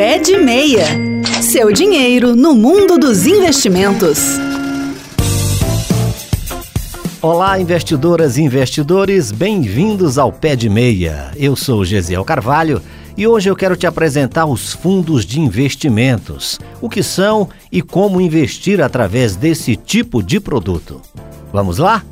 Pé de Meia. Seu dinheiro no mundo dos investimentos. Olá, investidoras e investidores, bem-vindos ao Pé de Meia. Eu sou Gesiel Carvalho e hoje eu quero te apresentar os fundos de investimentos, o que são e como investir através desse tipo de produto. Vamos lá?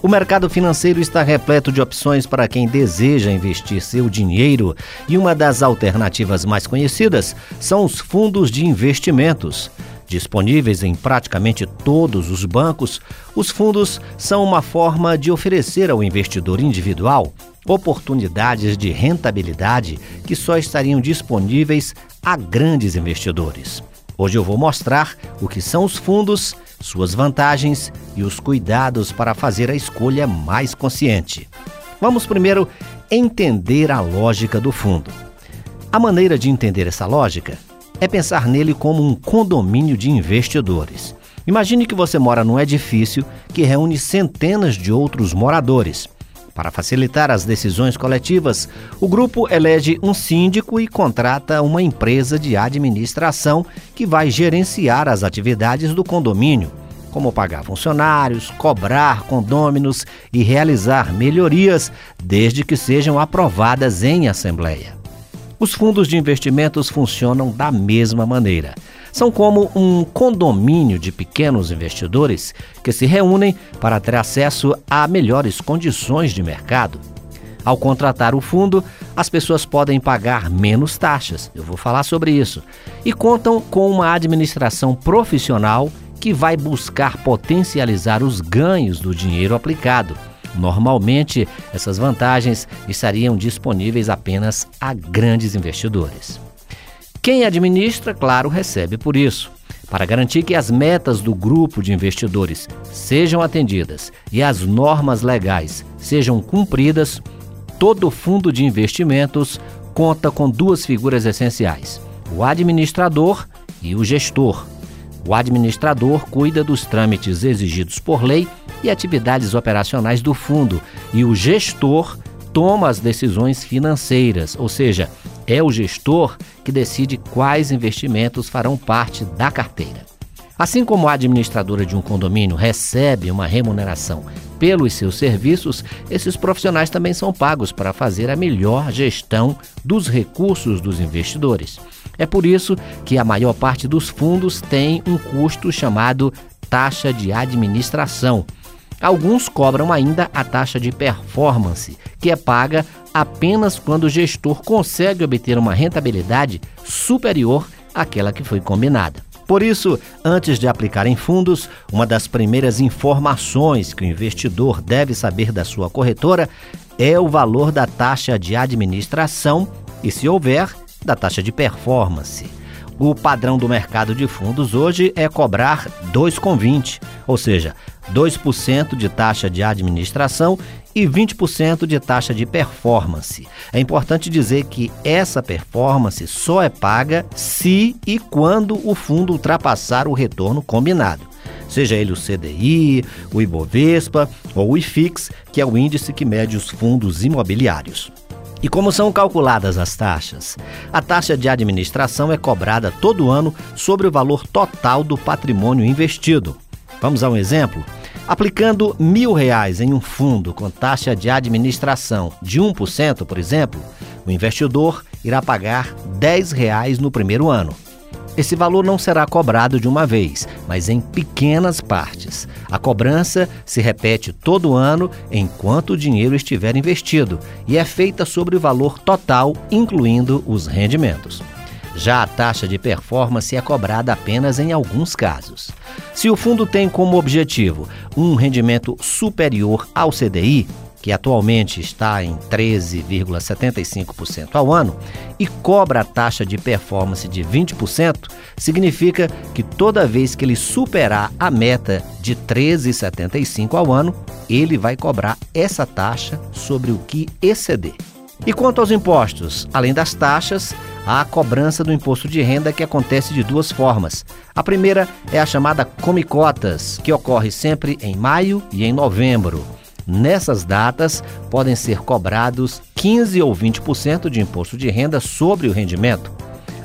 O mercado financeiro está repleto de opções para quem deseja investir seu dinheiro e uma das alternativas mais conhecidas são os fundos de investimentos. Disponíveis em praticamente todos os bancos, os fundos são uma forma de oferecer ao investidor individual oportunidades de rentabilidade que só estariam disponíveis a grandes investidores. Hoje eu vou mostrar o que são os fundos, suas vantagens e os cuidados para fazer a escolha mais consciente. Vamos primeiro entender a lógica do fundo. A maneira de entender essa lógica é pensar nele como um condomínio de investidores. Imagine que você mora num edifício que reúne centenas de outros moradores. Para facilitar as decisões coletivas, o grupo elege um síndico e contrata uma empresa de administração que vai gerenciar as atividades do condomínio, como pagar funcionários, cobrar condôminos e realizar melhorias, desde que sejam aprovadas em assembleia. Os fundos de investimentos funcionam da mesma maneira são como um condomínio de pequenos investidores que se reúnem para ter acesso a melhores condições de mercado. Ao contratar o fundo, as pessoas podem pagar menos taxas, eu vou falar sobre isso, e contam com uma administração profissional que vai buscar potencializar os ganhos do dinheiro aplicado. Normalmente, essas vantagens estariam disponíveis apenas a grandes investidores. Quem administra, claro, recebe por isso. Para garantir que as metas do grupo de investidores sejam atendidas e as normas legais sejam cumpridas, todo fundo de investimentos conta com duas figuras essenciais: o administrador e o gestor. O administrador cuida dos trâmites exigidos por lei e atividades operacionais do fundo, e o gestor toma as decisões financeiras, ou seja, é o gestor que decide quais investimentos farão parte da carteira. Assim como a administradora de um condomínio recebe uma remuneração pelos seus serviços, esses profissionais também são pagos para fazer a melhor gestão dos recursos dos investidores. É por isso que a maior parte dos fundos tem um custo chamado taxa de administração. Alguns cobram ainda a taxa de performance, que é paga apenas quando o gestor consegue obter uma rentabilidade superior àquela que foi combinada. Por isso, antes de aplicar em fundos, uma das primeiras informações que o investidor deve saber da sua corretora é o valor da taxa de administração e, se houver, da taxa de performance. O padrão do mercado de fundos hoje é cobrar 2,20, ou seja, 2% de taxa de administração e 20% de taxa de performance. É importante dizer que essa performance só é paga se e quando o fundo ultrapassar o retorno combinado. Seja ele o CDI, o Ibovespa ou o IFIX, que é o índice que mede os fundos imobiliários. E como são calculadas as taxas? A taxa de administração é cobrada todo ano sobre o valor total do patrimônio investido. Vamos a um exemplo? Aplicando mil reais em um fundo com taxa de administração de 1%, por exemplo, o investidor irá pagar 10 reais no primeiro ano. Esse valor não será cobrado de uma vez, mas em pequenas partes. A cobrança se repete todo ano enquanto o dinheiro estiver investido e é feita sobre o valor total, incluindo os rendimentos. Já a taxa de performance é cobrada apenas em alguns casos. Se o fundo tem como objetivo um rendimento superior ao CDI, que atualmente está em 13,75% ao ano, e cobra a taxa de performance de 20%, significa que toda vez que ele superar a meta de 13,75% ao ano, ele vai cobrar essa taxa sobre o que exceder. E quanto aos impostos, além das taxas, há a cobrança do imposto de renda que acontece de duas formas. A primeira é a chamada Comicotas, que ocorre sempre em maio e em novembro. Nessas datas, podem ser cobrados 15 ou 20% de imposto de renda sobre o rendimento.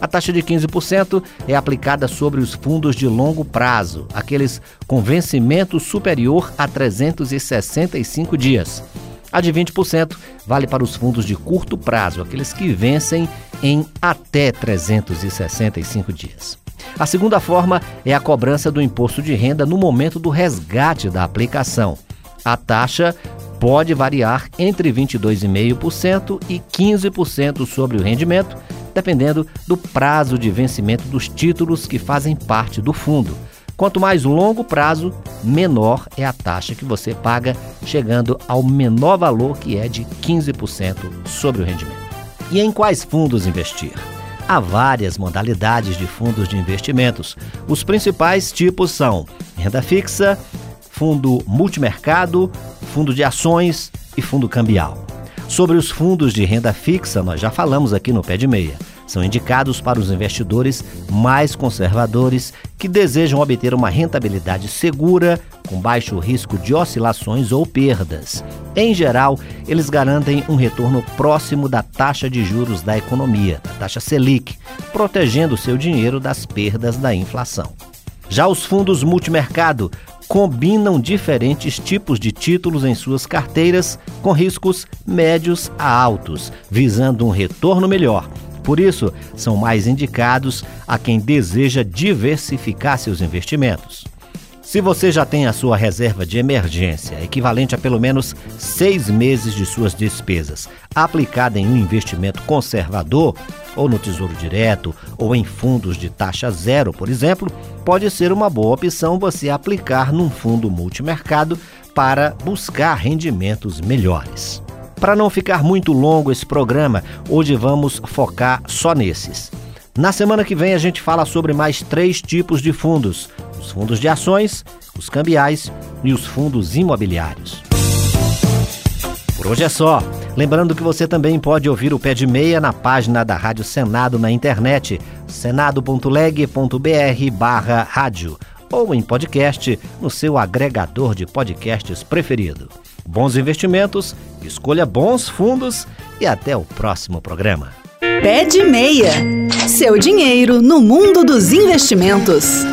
A taxa de 15% é aplicada sobre os fundos de longo prazo, aqueles com vencimento superior a 365 dias. A de 20% vale para os fundos de curto prazo, aqueles que vencem em até 365 dias. A segunda forma é a cobrança do imposto de renda no momento do resgate da aplicação. A taxa pode variar entre 22,5% e 15% sobre o rendimento, dependendo do prazo de vencimento dos títulos que fazem parte do fundo. Quanto mais longo prazo, menor é a taxa que você paga, chegando ao menor valor que é de 15% sobre o rendimento. E em quais fundos investir? Há várias modalidades de fundos de investimentos. Os principais tipos são renda fixa, fundo multimercado, fundo de ações e fundo cambial. Sobre os fundos de renda fixa, nós já falamos aqui no Pé de Meia. São indicados para os investidores mais conservadores que desejam obter uma rentabilidade segura, com baixo risco de oscilações ou perdas. Em geral, eles garantem um retorno próximo da taxa de juros da economia, a taxa Selic, protegendo seu dinheiro das perdas da inflação. Já os fundos multimercado combinam diferentes tipos de títulos em suas carteiras com riscos médios a altos, visando um retorno melhor. Por isso, são mais indicados a quem deseja diversificar seus investimentos. Se você já tem a sua reserva de emergência, equivalente a pelo menos seis meses de suas despesas, aplicada em um investimento conservador, ou no Tesouro Direto, ou em fundos de taxa zero, por exemplo, pode ser uma boa opção você aplicar num fundo multimercado para buscar rendimentos melhores. Para não ficar muito longo esse programa, hoje vamos focar só nesses. Na semana que vem a gente fala sobre mais três tipos de fundos: os fundos de ações, os cambiais e os fundos imobiliários. Por hoje é só. Lembrando que você também pode ouvir o Pé de Meia na página da Rádio Senado na internet, senado.leg.br barra rádio ou em podcast no seu agregador de podcasts preferido. Bons investimentos, escolha bons fundos e até o próximo programa. Pé de Meia. Seu dinheiro no mundo dos investimentos.